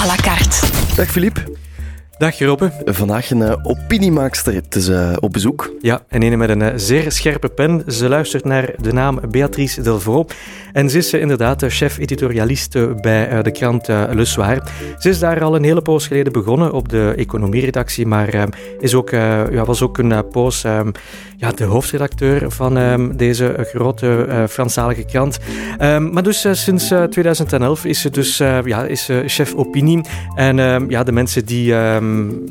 à la carte. Dag Filip. Dag Robbe. Vandaag een uh, opiniemaakster. Het is uh, op bezoek. Ja, en een met een uh, zeer scherpe pen. Ze luistert naar de naam Beatrice Delvaux. En ze is inderdaad chef-editorialiste bij de krant Le Soir. Ze is daar al een hele poos geleden begonnen op de economieredactie, maar is ook, ja, was ook een poos um, ja, de hoofdredacteur van um, deze grote Franstalige krant. Um, maar dus sinds 2011 is ze dus ja, is, chef opinie. En ja, de mensen die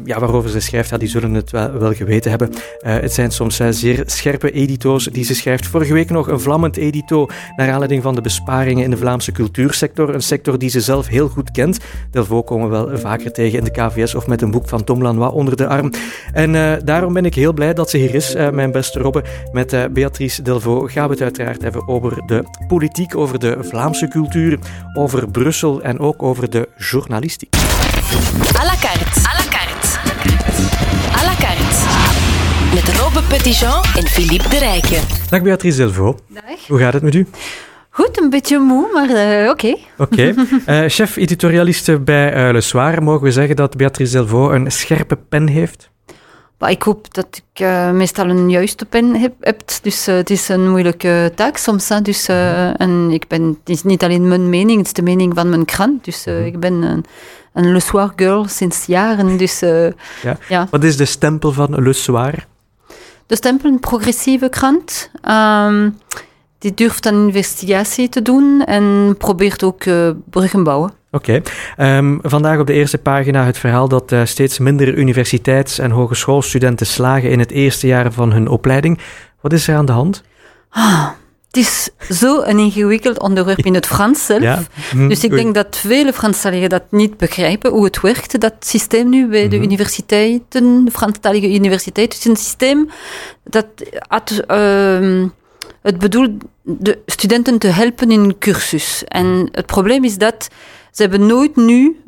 ja, waarover ze schrijft, die zullen het wel, geweten hebben. Uh, het zijn soms uh, zeer scherpe edito's die ze schrijft. Vorige week nog een vlammend edito naar aanleiding van de besparingen in de Vlaamse cultuursector. Een sector die ze zelf heel goed kent. Delvaux komen we wel vaker tegen in de KVS of met een boek van Tom Lanois onder de arm. En uh, daarom ben ik heel blij dat ze hier is, mijn beste Robbe. Met Beatrice Delvaux gaan we het uiteraard hebben over de politiek, over de Vlaamse cultuur, over Brussel en ook over de journalistiek. À la carte. Met Robbe Petitjean en Philippe de Rijken. Dag Beatrice Delvaux. Dag. Hoe gaat het met u? Goed, een beetje moe, maar uh, oké. Okay. Oké. Okay. Uh, Chef-editorialiste bij uh, Le Soir. Mogen we zeggen dat Beatrice Delvaux een scherpe pen heeft? Maar ik hoop dat ik uh, meestal een juiste pen heb. heb. Dus uh, het is een moeilijke taak soms. Hè. Dus, uh, en ik ben, het is niet alleen mijn mening, het is de mening van mijn krant. Dus ik ben een, een Le Soir girl sinds jaren. Dus, ja. ja. Wat is de stempel van Le Soir? De stempel, een progressieve krant. Um, die durft een investigatie te doen en probeert ook bruggen bouwen. Oké. Okay. Um, vandaag op de eerste pagina het verhaal dat uh, steeds minder universiteits- en hogeschoolstudenten slagen in het eerste jaar van hun opleiding. Wat is er aan de hand? Ah, het is zo een ingewikkeld onderwerp in het Frans zelf. Ja. Mm, dus ik oei. denk dat vele Franstaligen dat niet begrijpen, hoe het werkt, dat systeem nu bij mm -hmm. de universiteiten, de Franstalige universiteiten. Het is een systeem dat had... Uh, het bedoelt de studenten te helpen in een cursus. En het probleem is dat ze hebben nooit nu,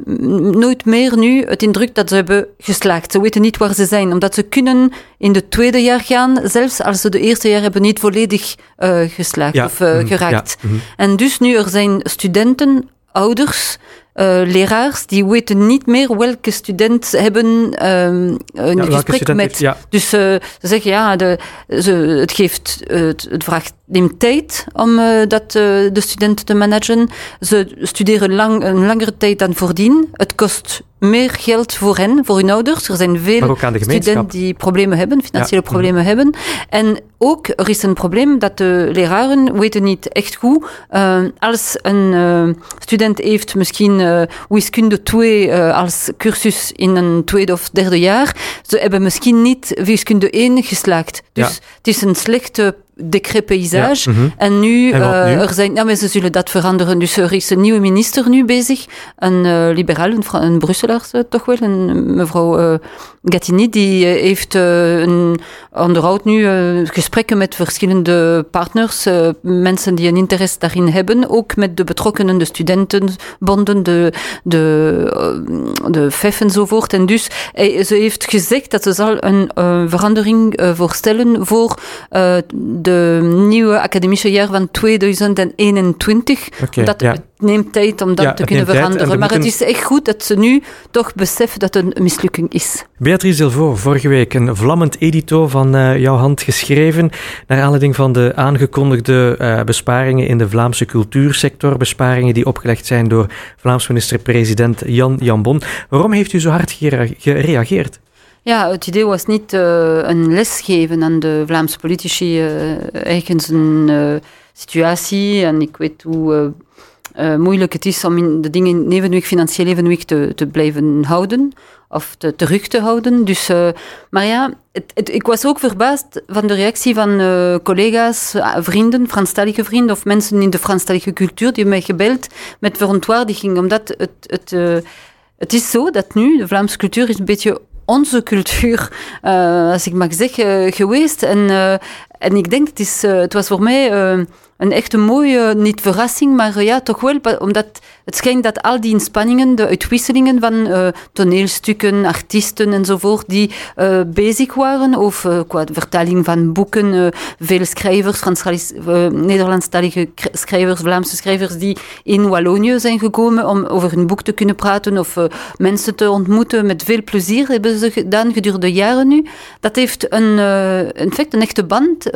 nooit meer nu het indruk dat ze hebben geslaagd. Ze weten niet waar ze zijn, omdat ze kunnen in het tweede jaar gaan, zelfs als ze de eerste jaar hebben niet volledig uh, geslaagd ja. of uh, geraakt. Ja. Mm -hmm. En dus nu er zijn studenten, ouders, uh, leraars die weten niet meer welke student hebben um, een ja, gesprek met. Heeft, ja. Dus uh, ze zeggen ja, de, ze, het geeft, het, het vraagt neemt tijd om uh, dat de studenten te managen. Ze studeren lang, een langere tijd dan voordien. Het kost meer geld voor hen, voor hun ouders. Er zijn veel studenten die problemen hebben, financiële ja. problemen mm. hebben. En ook, er is een probleem dat de leraren weten niet echt goed. Uh, als een uh, student heeft misschien uh, wiskunde 2 als cursus in een tweede of derde jaar, ze hebben misschien niet wiskunde 1 geslaagd. Dus ja. het is een slechte decret-paysage. Ja, mm -hmm. En nu, en nu? Er zijn, ja, maar ze zullen dat veranderen. Dus er is een nieuwe minister nu bezig, een uh, liberaal, een, een Brusselaar uh, toch wel, een mevrouw Gattini, die heeft een onderhoudt nu gesprekken met verschillende partners, mensen die een interesse daarin hebben, ook met de betrokkenen, de studentenbonden, de, de, de FEF enzovoort. En dus ze heeft gezegd dat ze zal een verandering voorstellen voor de nieuwe academische jaar van 2021. Okay, dat ja. neemt tijd om dat ja, te kunnen veranderen. Maar het is echt goed dat ze nu toch beseffen dat het een mislukking is. Beatrice Delvaux, vorige week een vlammend edito van uh, jouw hand geschreven naar aanleiding van de aangekondigde uh, besparingen in de Vlaamse cultuursector. Besparingen die opgelegd zijn door Vlaams minister-president Jan Jambon. Waarom heeft u zo hard gereageerd? Ja, het idee was niet uh, een les geven aan de Vlaamse politici eigens een uh, situatie. En ik weet hoe moeilijk het is om in de dingen in evenwicht, financieel evenwicht te, te blijven houden. Of te, terug te houden. Dus, maar ja, het, ik was ook verbaasd van de reactie van collega's, vrienden, Franstalige vrienden of mensen in de Franstalige cultuur die mij gebeld met verontwaardiging. Omdat het, het, het is zo dat nu de Vlaamse cultuur is een beetje onze cultuur, uh, als ik mag zeggen, geweest. En, uh, en ik denk, het, is, het was voor mij een echte mooie, niet verrassing, maar ja, toch wel, omdat het schijnt dat al die inspanningen, de uitwisselingen van uh, toneelstukken, artiesten enzovoort, die uh, bezig waren, of uh, qua vertaling van boeken, veel schrijvers, Nederlandstalige schrijvers, Vlaamse schrijvers, die in Wallonië zijn gekomen om over hun boek te kunnen praten of mensen te ontmoeten met veel plezier, hebben ze gedaan gedurende jaren nu. Dat heeft een, in feite een echte band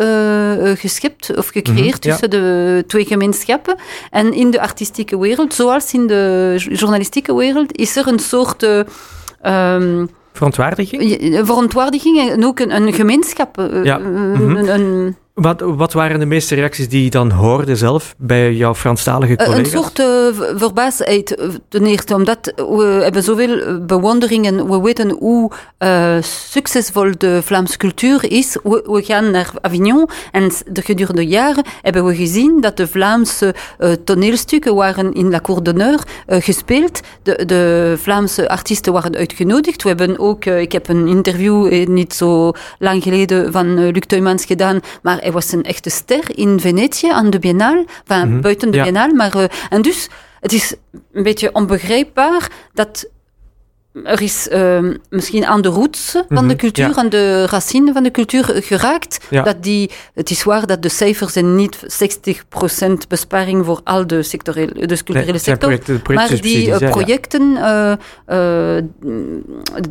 geschept of gecreëerd mm -hmm, tussen de twee gemeenschappen. En in de artistieke wereld, zoals in de journalistieke wereld, is er een soort. Um, verontwaardiging? Verontwaardiging en ook een, een gemeenschap. Ja. Mm -hmm. een, een, wat, wat, waren de meeste reacties die je dan hoorde zelf bij jouw Franstalige collega's? Een soort uh, verbaasdheid ten eerste, omdat we hebben zoveel bewondering en we weten hoe uh, succesvol de Vlaamse cultuur is. We, we, gaan naar Avignon en de gedurende jaren hebben we gezien dat de Vlaamse uh, toneelstukken waren in La Cour d'honneur gespeeld. De, de, Vlaamse artiesten waren uitgenodigd. We hebben ook, ik heb een interview niet zo lang geleden van Luc Tuymans gedaan, maar hij was een echte ster in Venetië aan de Biennale, enfin, mm -hmm. buiten de ja. Biennale. Maar, uh, en dus, het is een beetje onbegrijpbaar dat er is uh, misschien aan de roots van mm -hmm, de cultuur, ja. aan de racine van de cultuur geraakt. Ja. Dat die, het is waar dat de cijfers zijn niet 60% besparing voor al de, sectorele, de culturele nee, sector, projecten, maar die uh, projecten, ja, uh,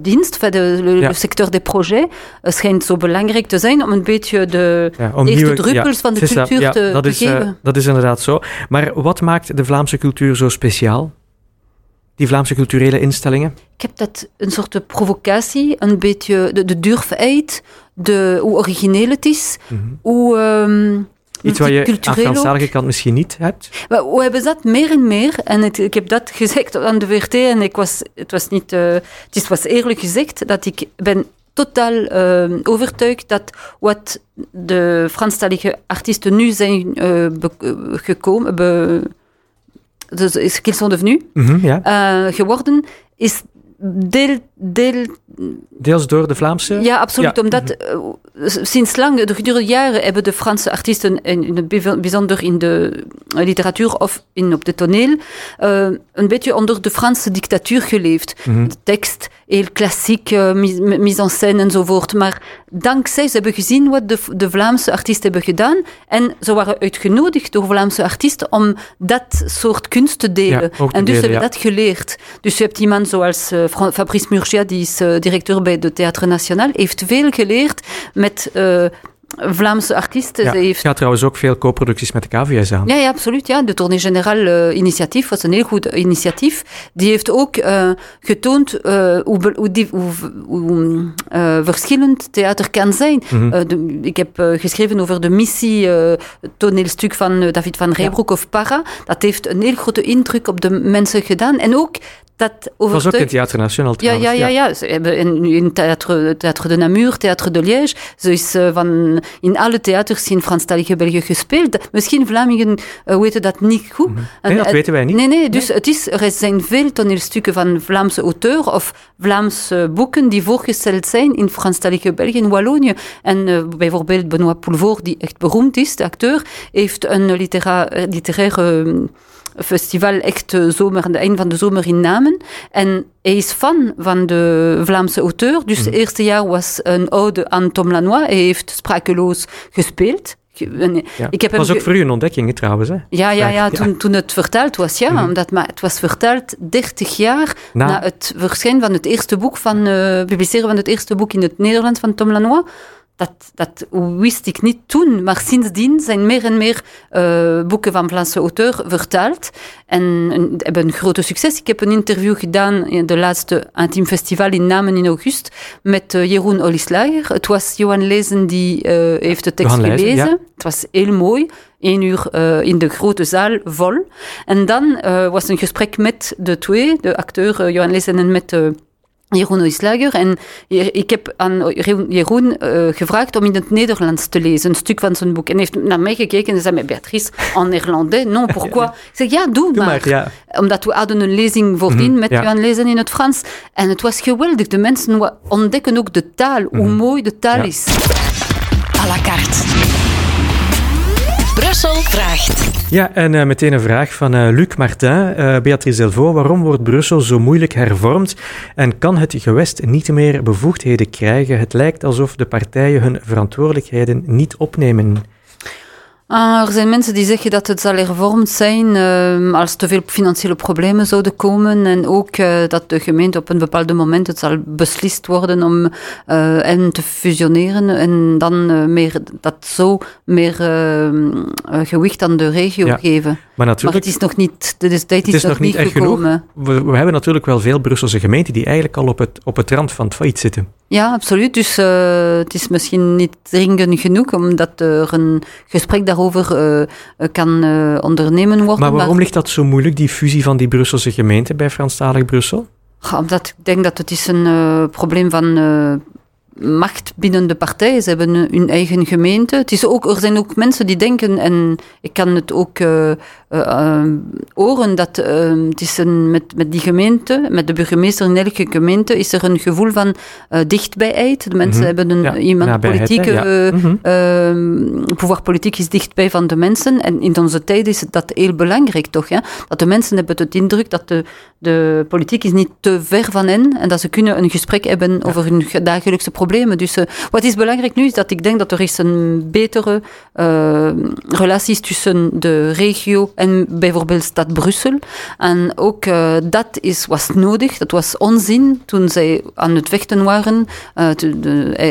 dienst, de, de sector des projets, schijnt zo belangrijk te zijn om een beetje de eerste nieuwe, druppels van de cultuur te dat is, geven. dat is inderdaad zo. Maar wat maakt de Vlaamse cultuur zo speciaal? Die Vlaamse culturele instellingen? Ik heb dat een soort provocatie, een beetje de, de durfheid, de, hoe origineel het is, mm -hmm. hoe... Um, Iets wat je aan Franstalige kant misschien niet hebt? Maar we hebben dat meer en meer. En het, ik heb dat gezegd aan de VRT en ik was, het, was niet, uh, het was eerlijk gezegd dat ik ben totaal uh, overtuigd dat wat de Franstalige artiesten nu zijn uh, gekomen... Be, dus is qu'ils sont devenus, mm -hmm, ja. uh, geworden, is deel, deel... Deels door de Vlaamse? Ja, absoluut. Ja. Omdat uh, sinds lang, de gedurende jaren, hebben de Franse artiesten, in het bijzonder in de literatuur of in, op de toneel, uh, een beetje onder de Franse dictatuur geleefd. Mm -hmm. De tekst, heel klassiek, uh, mise en scène enzovoort. Maar dankzij, ze hebben gezien wat de, de Vlaamse artiesten hebben gedaan en ze waren uitgenodigd door Vlaamse artiesten om dat soort kunst te delen. Ja, en dus delen, hebben ja. dat geleerd. Dus je hebt iemand zoals uh, Fabrice Murgia, die is directeur bij de Théâtre National, heeft veel geleerd met uh, Vlaamse artiesten. Ja, Ze heeft... ja, trouwens ook veel co-producties met de KVS aan. Ja, ja absoluut. Ja. De Tournee Générale uh, initiatief was een heel goed initiatief. Die heeft ook uh, getoond uh, hoe, hoe, die, hoe, hoe verschillend theater kan zijn. Mm -hmm. de, ik heb geschreven over de missie toneelstuk van David van Rijbroek ja. of Para. Dat heeft een heel grote indruk op de mensen gedaan. En ook dat was ook in Theater National. Ja, ja, ja. ja. Ze hebben in, in Theater, Theater de Namur, Theater de Liège, zo is van in alle theaters in Franstalige België gespeeld. Misschien Vlamingen uh, weten dat niet goed. Mm -hmm. Nee, dat uh, weten wij niet. Nee, nee, dus nee. Het is, er zijn veel toneelstukken van Vlaamse auteurs of Vlaamse boeken die voorgesteld zijn in Franstalige België, in Wallonië. En bijvoorbeeld Benoît Poulvoort, die echt beroemd is, de acteur, heeft een litera literaire festival echt zomer, de eind van de zomer in Namen. En hij is fan van de Vlaamse auteur. Dus mm. het eerste jaar was een ode aan Tom Lanois. Hij heeft sprakeloos gespeeld. Ja. Ik heb dat was ook voor u een ontdekking trouwens. Hè? Ja, ja, ja, toen, toen het verteld was. Ja, mm. omdat, maar het was verteld 30 jaar na, na het verschijnen van het eerste boek van, uh, publiceren van het eerste boek in het Nederlands van Tom Lanois dat, dat wist ik niet toen, maar sindsdien zijn meer en meer uh, boeken van Vlaamse auteur vertaald en, en, hebben een grote succes. Ik heb een interview gedaan in de laatste Intime Festival in Namen in augustus met uh, Jeroen Olislager. Het was Johan Lezen die uh, heeft de tekst gelezen. Lezen, ja. Het was heel mooi. Één uur uh, in de grote zaal vol. En dan was een gesprek met de twee, de acteur Johan Lezen en met Jeroen Islager. En ik heb aan Jeroen uh, gevraagd om in het Nederlands te lezen, een stuk van zijn boek. En hij heeft naar mij gekeken en zei, maar Beatrice, en Nederlandais, non, pourquoi? Ik zeg, ja, doe, doe maar. maar ja. Omdat we hadden een lezing voordien mm -hmm, met ja. Johan Lezen in het Frans. En het was geweldig. De mensen ontdekken ook de taal, mm -hmm. hoe mooi de taal ja. is. À la carte. Brussel vraagt. Ja, en uh, meteen een vraag van uh, Luc Martin, uh, Beatrice Delvaux. Waarom wordt Brussel zo moeilijk hervormd en kan het gewest niet meer bevoegdheden krijgen? Het lijkt alsof de partijen hun verantwoordelijkheden niet opnemen. Uh, er zijn mensen die zeggen dat het zal hervormd zijn uh, als te veel financiële problemen zouden komen en ook uh, dat de gemeente op een bepaald moment het zal beslist worden om en te fusioneren en dan meer, dat zo meer gewicht aan de regio ja, geven. Maar, natuurlijk, maar het is nog niet, de tijd is, is nog, nog niet, niet gekomen. We, we, hebben natuurlijk wel veel Brusselse gemeenten die eigenlijk al op het, op het rand van het failliet zitten. Ja, absoluut. Dus het is misschien niet dringend genoeg omdat er een gesprek daarover uh, kan uh, ondernemen worden. Maar waarom ligt dat zo moeilijk, die fusie van die Brusselse gemeenten bij Franstalig Brussel? Ja, omdat ik denk dat het is een probleem van macht binnen de partij. Ze hebben hun eigen gemeente. Het is ook, er zijn ook mensen die denken, en ik kan het ook uh, uh, horen, dat uh, het is een, met, met die gemeente, met de burgemeester in elke gemeente, is er een gevoel van dichtbijheid. De mensen mm -hmm. hebben een, ja, iemand, politieke, ja. mm -hmm. pouvoir politiek is dichtbij van de mensen. En in onze tijd is dat heel belangrijk, toch? Hè? Dat de mensen hebben het indruk dat de, de politiek is niet te ver van hen en dat ze kunnen een gesprek hebben ja. over hun dagelijkse problemen. Dus uh, wat is belangrijk nu is dat ik denk dat er is een betere uh, relatie tussen de regio en bijvoorbeeld stad Brussel. En ook uh, dat is, was nodig, dat was onzin toen zij aan het vechten waren. de,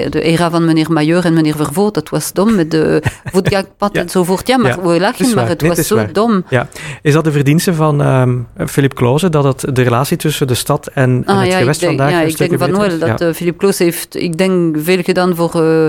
de, era van meneer Majeur en meneer Vervoort, dat was dom met de voetgangpad ja. enzovoort. Ja, maar ja, we lachen, maar het nee, was het zo waar. dom. Ja. Is dat de verdienste van um, Philip Kloze, dat het de relatie tussen de stad en, en ah, het gewest vandaag ja, ik denk van wel is? dat Philip Kloos heeft, ik denk, veel gedaan voor. Uh,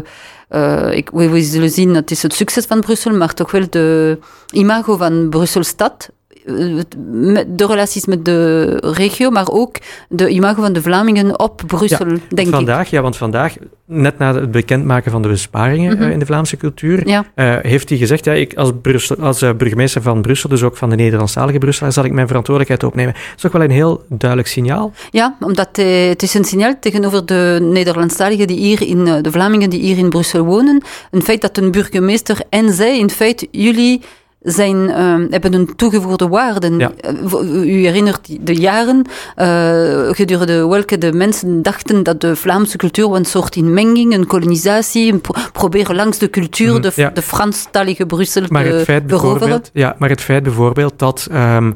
uh, ik, we, zullen zien, het is het succes van Brussel, maar toch wel de imago van Brussel-stad. De relaties met de regio, maar ook de imago van de Vlamingen op Brussel, ja, denk vandaag, ik. Ja, want vandaag, net na het bekendmaken van de besparingen Mhm. uh, in de Vlaamse cultuur, Ja. uh, heeft hij gezegd, ja, ik als, Brussel, als burgemeester van Brussel, dus ook van de Nederlandstalige Brusselaar, zal ik mijn verantwoordelijkheid opnemen. Dat is toch wel een heel duidelijk signaal. Ja, omdat eh, het is een signaal tegenover de Nederlandstaligen die hier in, eh, de Vlamingen die hier in Brussel wonen. Een feit dat een burgemeester en zij, in feite, jullie zijn, uh, hebben een toegevoegde waarde. Ja. Uh, u herinnert de jaren uh, gedurende welke de mensen dachten dat de Vlaamse cultuur een soort inmenging, een kolonisatie, een pro proberen langs de cultuur Mhm, de, ja. de Franstalige Brussel Maar het te feit veroveren. ja, maar het feit bijvoorbeeld dat um,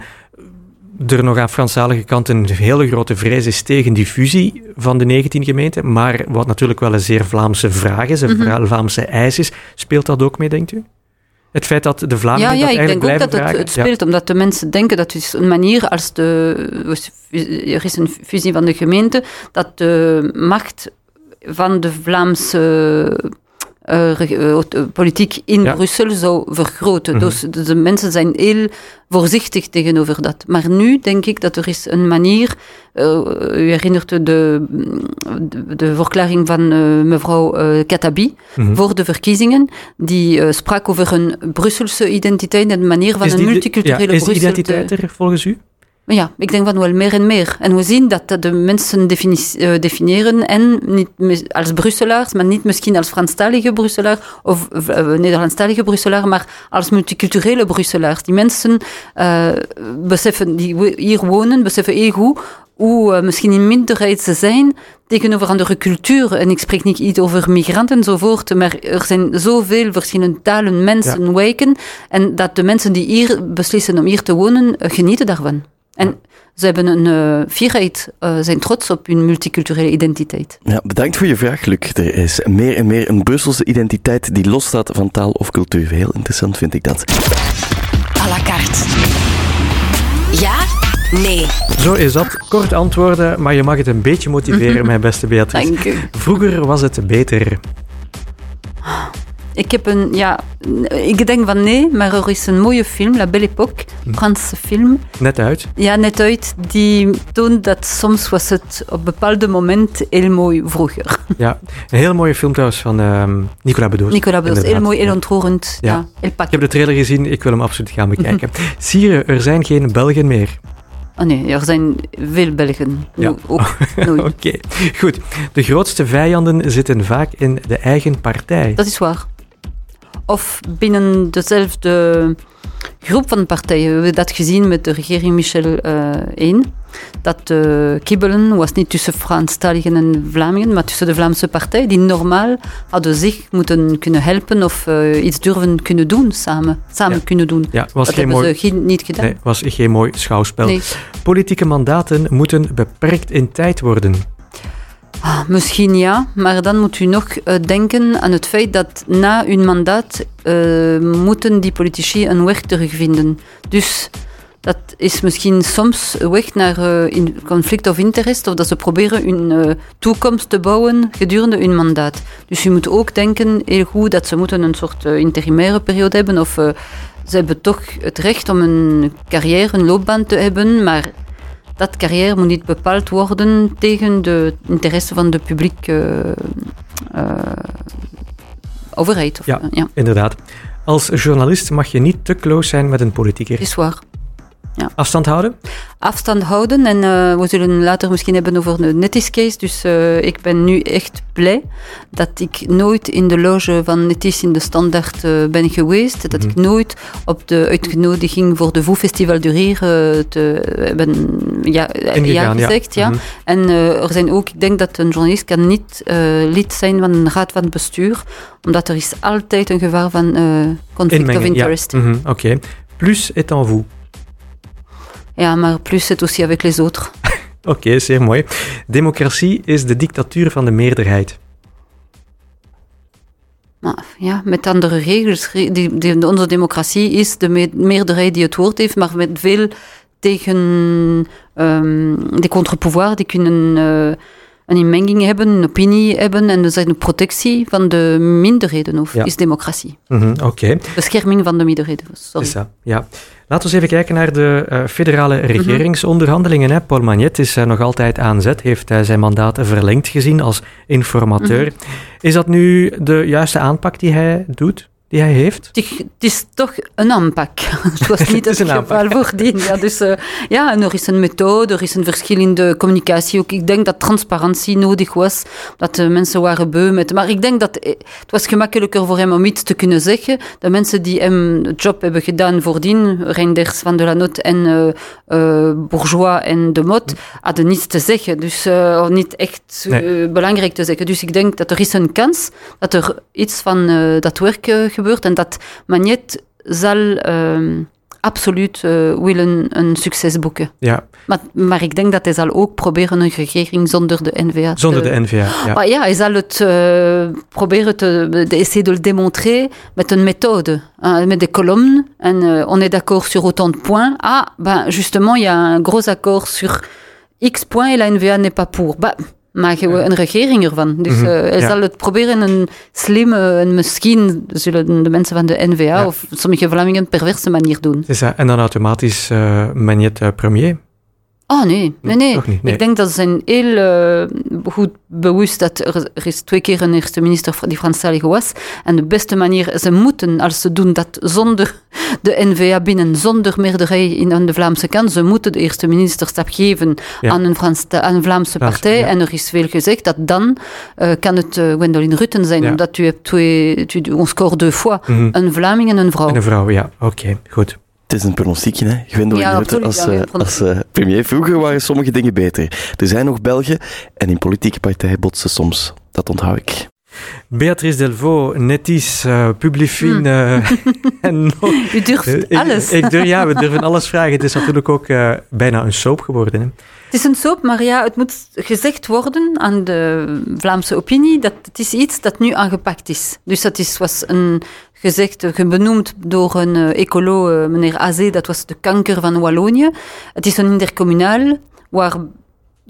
er nog aan Franstalige kant een hele grote vrees is tegen die fusie van de 19 gemeenten, maar wat natuurlijk wel een zeer Vlaamse vraag is, een Mhm. Vlaamse eis is, speelt dat ook mee, denkt u? Het feit dat de Vlamingen Ja, ja dat ik eigenlijk denk ook blijven dat het, het speelt, omdat de mensen denken dat het is een manier als de. Er is een fusie van de gemeente, dat de macht van de Vlaamse. Uh, uh, politiek in Ja. Brussel zou vergroten. Mhm. Dus de, de mensen zijn heel voorzichtig tegenover dat. Maar nu denk ik dat er is een manier. Uh, u herinnert de, de, de verklaring van uh, mevrouw Katabi Mhm. voor de verkiezingen. Die sprak over een Brusselse identiteit en de manier van Is een multiculturele ja, is die identiteit te- er volgens u? Ja, ik denk van wel meer en meer. En we zien dat de mensen defini- uh, definiëren en niet als Brusselaars, maar niet misschien als Franstalige Brusselaar of uh, Nederlandstalige Brusselaar, maar als multiculturele Brusselaars. Die mensen uh, beseffen, die hier wonen, beseffen heel goed hoe misschien in minderheid ze zijn tegenover andere culturen. En ik spreek niet iets over migranten enzovoort, maar er zijn zoveel verschillende talen, mensen, Ja. wijken, en dat de mensen die hier beslissen om hier te wonen, genieten daarvan. En ze hebben een uh, fierheid, uh, zijn trots op hun multiculturele identiteit. Ja, bedankt voor je vraag, Luc. Er is meer en meer een Brusselse identiteit die losstaat van taal of cultuur. Heel interessant vind ik dat. à la carte. Ja? Nee. Zo is dat. Kort antwoorden, maar je mag het een beetje motiveren, mijn beste Beatrice. Dank u. Vroeger was het beter. Ik heb een, ja, ik denk van nee, maar er is een mooie film, La Belle Époque, Hm. Franse film. Net uit. Ja, net uit, die toont dat soms was het op bepaalde moment heel mooi vroeger. Ja, een heel mooie film trouwens van ehm Nicolas Bedoes. Nicolas Bedos, heel mooi, heel Ja. ontroerend. Ja. Ja. heel pak. Ik heb de trailer gezien, ik wil hem absoluut gaan bekijken. Sire, er zijn geen Belgen meer. Oh nee, er zijn veel Belgen. Ja. Ook. Oké, goed. De grootste vijanden zitten vaak in de eigen partij. Dat is waar. Of binnen dezelfde groep van partijen. We hebben dat gezien met de regering Michel I. Dat de kibbelen was niet tussen Franstaligen en Vlamingen, maar tussen de Vlaamse partijen, die normaal hadden zich moeten kunnen helpen of uh, iets durven kunnen doen, samen, samen ja. kunnen doen. Ja, was dat geen hebben mooi, ze niet gedaan. Nee, was geen mooi schouwspel. Nee. Politieke mandaten moeten beperkt in tijd worden. Ah, misschien ja, maar dan moet u nog uh, denken aan het feit dat na hun mandaat uh, moeten die politici een weg terugvinden. Dus dat is misschien soms weg naar uh, conflict of interest, of dat ze proberen hun toekomst te bouwen gedurende hun mandaat. Dus je moet ook denken heel goed dat ze moeten een soort interimaire periode hebben, of ze hebben toch het recht om een carrière, een loopbaan te hebben, maar dat carrière moet niet bepaald worden tegen de interesse van de publieke uh, overheid. Of, ja, inderdaad. Als journalist mag je niet te close zijn met een. Is waar. Ja. Afstand houden? Afstand houden. En uh, we zullen later misschien hebben over de Netis case. Dus uh, ik ben nu echt blij dat ik nooit in de loge van Netis in de standaard uh, ben geweest. Dat mm ik nooit op de uitgenodiging voor de Vous Festival du Rire te ben ja, ja gezegd. Ja. ja. Mm -hmm. En er zijn ook, ik denk dat een journalist kan niet lid zijn van een raad van bestuur, omdat er is altijd een gevaar van conflict Inmengen, of interest. Ja. Mm -hmm. Oké. Okay. Plus en vous. Ja, maar plus c'est aussi avec les autres. Oké, okay, zeer mooi. Democratie is de dictatuur van de meerderheid. Ja, met andere regels. Die, die, onze democratie is de me meerderheid die het woord heeft, maar met veel tegen um, de contre-pouvoir die kunnen uh, een inmenging hebben, een opinie hebben en dus een protectie van de minderheden of ja. is democratie. Mm -hmm, Oké. Okay. Bescherming van de minderheden. Sorry. Is dat, ja. Laten we eens even kijken naar de uh, federale regeringsonderhandelingen. Mm -hmm. Paul Magnet is uh, nog altijd aan zet, heeft uh, zijn mandaat verlengd gezien als informateur. Mm -hmm. Is dat nu de juiste aanpak die hij doet? Die hij heeft? Het is toch een aanpak. Het was niet het, het geval voordien. Ja, dus uh, ja, en er is een methode, er is een verschil in de communicatie. Ook ik denk dat transparantie nodig was, dat de mensen waren beu met... Maar ik denk dat het was gemakkelijker voor hem om iets te kunnen zeggen. De mensen die hem het job hebben gedaan voordien, Reinders van de Lanotte en uh, uh, Bourgeois en De Mot, hadden niets te zeggen. Dus niet echt nee. belangrijk te zeggen. Dus ik denk dat er is een kans dat er iets van dat werk gebeurt en dat Magnet zal uh, absoluut uh, willen een succes boeken. Ja. Maar, maar ik denk dat hij zal ook proberen een regering zonder de NVA Zonder te... de NVA, ja. Maar ja, hij zal het uh, proberen te de, essayer de le démontrer met een methode, uh, met des colonnes. En uh, on est d'accord sur autant de points. Ah, ben justement, il y a un gros accord sur X points et la NVA n'est pas pour. Bah, maken we een regering ervan. Dus uh, hij ja. zal het proberen een slimme, en misschien zullen de mensen van de NVA ja. of sommige Vlamingen een perverse manier doen. Is dat, en dan automatisch uh, uh, premier? Oh nee, nee, nee. Niet, nee. Ik denk dat ze zijn heel uh, goed bewust dat er, er is twee keer een eerste minister die Franstalig was. En de beste manier, ze moeten, als ze doen dat zonder de NVA binnen, zonder meerderheid in, aan de Vlaamse kant, ze moeten de eerste ministerstap geven ja. aan, een Frans, aan een Vlaamse Vlaams, partij. ja. En er is veel gezegd dat dan uh, kan het uh, Gwendoline Rutten zijn, Ja. omdat u hebt twee, tu, on score deux fois, Mhm. een Vlaming en een vrouw. En een vrouw, ja. Oké, goed. Het is een pronostiekje, hè? Gwendoline Ja, Rutte als, ja, eh, als eh, premier. Vroeger waren sommige dingen beter. Er zijn nog Belgen en in politieke partijen botsen soms. Dat onthoud ik. Beatrice Delvaux, Netis, uh, Publifine uh, en nog... U durft alles. Ik, durf, ja, we durven alles vragen. Het is natuurlijk ook eh, bijna een soap geworden. Hè. Het is een soap, maar ja, het moet gezegd worden aan de Vlaamse opinie dat het is iets dat nu aangepakt is. Dus dat is, was een gezegd, benoemd door een eh, ecolo, eh, meneer Azé, dat was de kanker van Wallonië. Het is een intercommunaal waar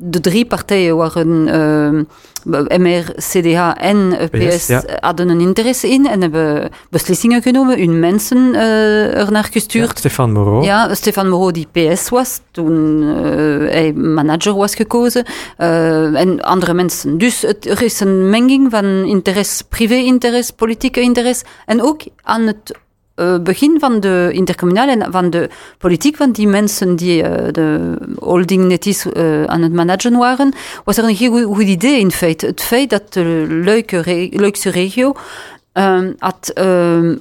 de drie partijen waren eh, MR, CDH en eh, PS, PS, ja. hadden een interesse in en hebben beslissingen genomen, hun mensen eh er naar Ja, gestuurd. Stefan Moreau. Ja, Stefan Moreau die PS was, toen uh, hij manager was gekozen, uh, en andere mensen. Dus het, er is een menging van interesse, privé-interesse, politieke interesse, en ook aan het uh, begin van de intercommunale en van de politiek van die mensen die uh, de holding netis uh, aan het managen waren, was er een heel goed, idee in feite. Het feit dat de leuke re Leukse regio um, had uh,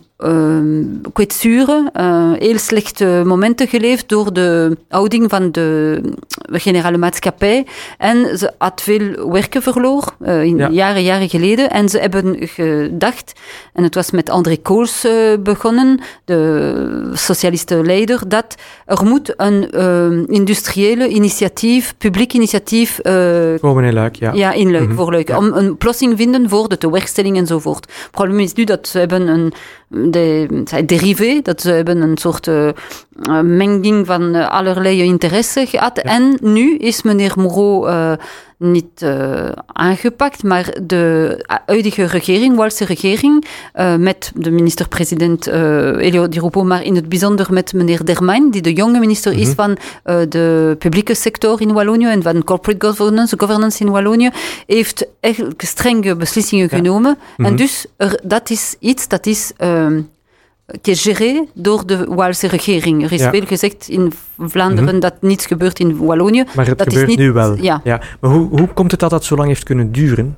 kwetsuren, uh, heel slechte momenten geleefd door de houding van de generale maatschappij. En ze had veel werken verloren, uh, in ja. jaren, jaren geleden. En ze hebben gedacht, en het was met André Kools begonnen, de socialiste leider, dat er moet een industriële initiatief, publiek initiatief... Komen in Luik, ja. Ja, in Luik, mm -hmm. voor Luik. Ja. Om een oplossing vinden voor de tewerkstelling enzovoort. Het probleem is nu dat ze hebben een de, derivé, dat ze hebben een soort uh, menging van uh, allerlei interesse gehad. Ja. En nu is meneer Moreau uh, niet aangepakt, maar de huidige regering, Walse regering, met de minister-president Elio Di Rupo, maar in het bijzonder met meneer Dermain, die de jonge minister mm -hmm. is van de publieke sector in Wallonië en van corporate governance, governance in Wallonië, heeft echt strenge beslissingen ja. genomen. Mm -hmm. En dus er, dat is iets dat is gegéré door de Waalse regering. Er is ja. veel gezegd in Vlaanderen mm -hmm. dat niets gebeurt in Wallonië. Maar het dat gebeurt is niet, nu wel. Ja. ja. Maar hoe, hoe komt het dat dat zo lang heeft kunnen duren?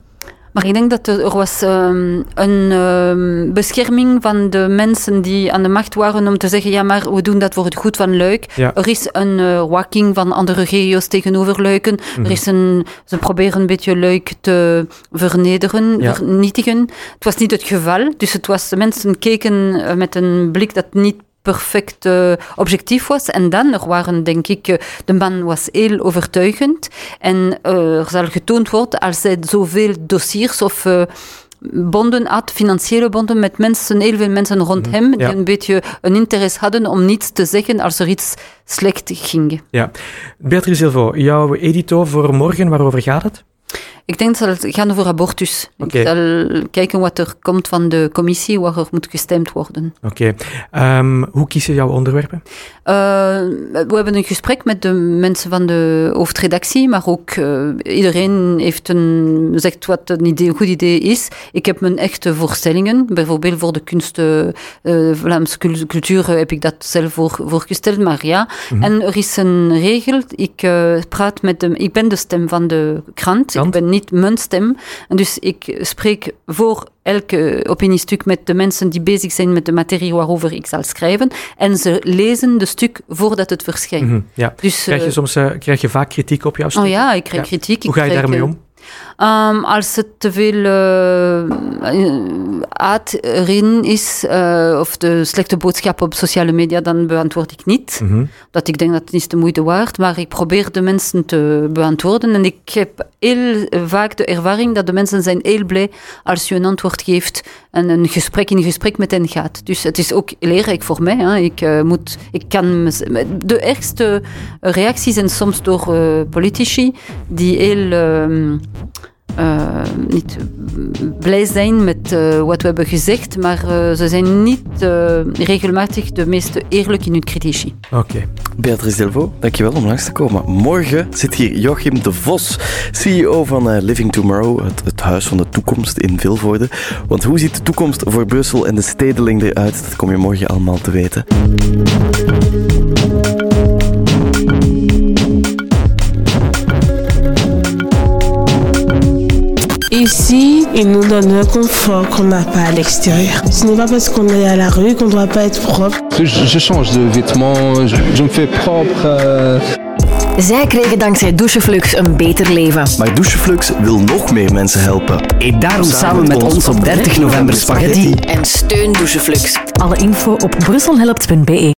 Maar ik denk dat er was um, een um, bescherming van de mensen die aan de macht waren om te zeggen, ja, maar we doen dat voor het goed van Luik. Ja. Er is een uh, van andere regio's tegenover Luiken. Mm -hmm. er is een, ze proberen een beetje Luik te vernederen, Ja. vernietigen. Het was niet het geval, dus het was, de mensen keken uh, met een blik dat niet perfect uh, objectief was. En dan, er waren, denk ik, uh, de man was heel overtuigend. En uh, er zal getoond worden, als hij zoveel dossiers of bonden had, financiële bonden met mensen, heel veel mensen rond Mhm, hem, die ja. een beetje een interesse hadden om niets te zeggen als er iets slecht ging. Ja. Beatrice Silvo, jouw edito voor morgen, waarover gaat het? Ik denk dat het gaat over abortus. Oké. Ik zal kijken wat er komt van de commissie, waar er moet gestemd worden. Oké. Ehm, hoe kies je jouw onderwerpen? Uh, we hebben een gesprek met de mensen van de hoofdredactie, maar ook uh, iedereen heeft een, zegt wat een, idee, een goed idee is. Ik heb mijn echte voorstellingen, bijvoorbeeld voor de kunst, uh, Vlaamse cultuur heb ik dat zelf voor, voorgesteld, maar ja. Mhm. En er is een regel, ik praat met de, ik ben de stem van de krant, Krant? ik ben niet mijn stem, dus ik spreek voor elke opiniestuk met de mensen die bezig zijn met de materie waarover ik zal schrijven. En ze lezen de stuk voordat het verschijnt. Mhm, ja. Dus, Krijg je, uh, soms, uh, krijg je vaak kritiek op jouw stuk? Oh ja, ik krijg Ja. kritiek. Hoe ga je daarmee uh, om? Um, als het te veel uh, haat erin is, uh, of de slechte boodschap op sociale media, dan beantwoord ik niet. Mhm. Dat ik denk dat het niet de moeite waard maar ik probeer de mensen te beantwoorden. En ik heb heel vaak de ervaring dat de mensen zijn heel blij als je een antwoord geeft en een gesprek in gesprek met hen gaat. Dus het is ook leerrijk voor mij. Hè. Ik, uh, moet, ik kan, de ergste reacties zijn soms door uh, politici die heel... Uh, uh, niet blij zijn met uh, wat we hebben gezegd, maar uh, ze zijn niet regelmatig de meest eerlijk in hun critici. Oké. Okay. Beatrice Delvaux, dankjewel om langs te komen. Morgen zit hier Joachim de Vos, CEO van Living Tomorrow, het, het huis van de toekomst in Vilvoorde. Want hoe ziet de toekomst voor Brussel en de stedeling eruit? Dat kom je morgen allemaal te weten. Ici, ils nous donnent le confort qu'on n'a pas à l'extérieur. Ce n'est pas parce qu'on est à la rue qu'on ne doit pas être propre. Je, je change de vêtements, je, je, me fais propre. Euh... Zij kregen dankzij Doucheflux een beter leven. Maar Doucheflux wil nog meer mensen helpen. Eet daarom samen, samen met ons op 30 november spaghetti. En steun Doucheflux. Alle info op brusselhelpt.be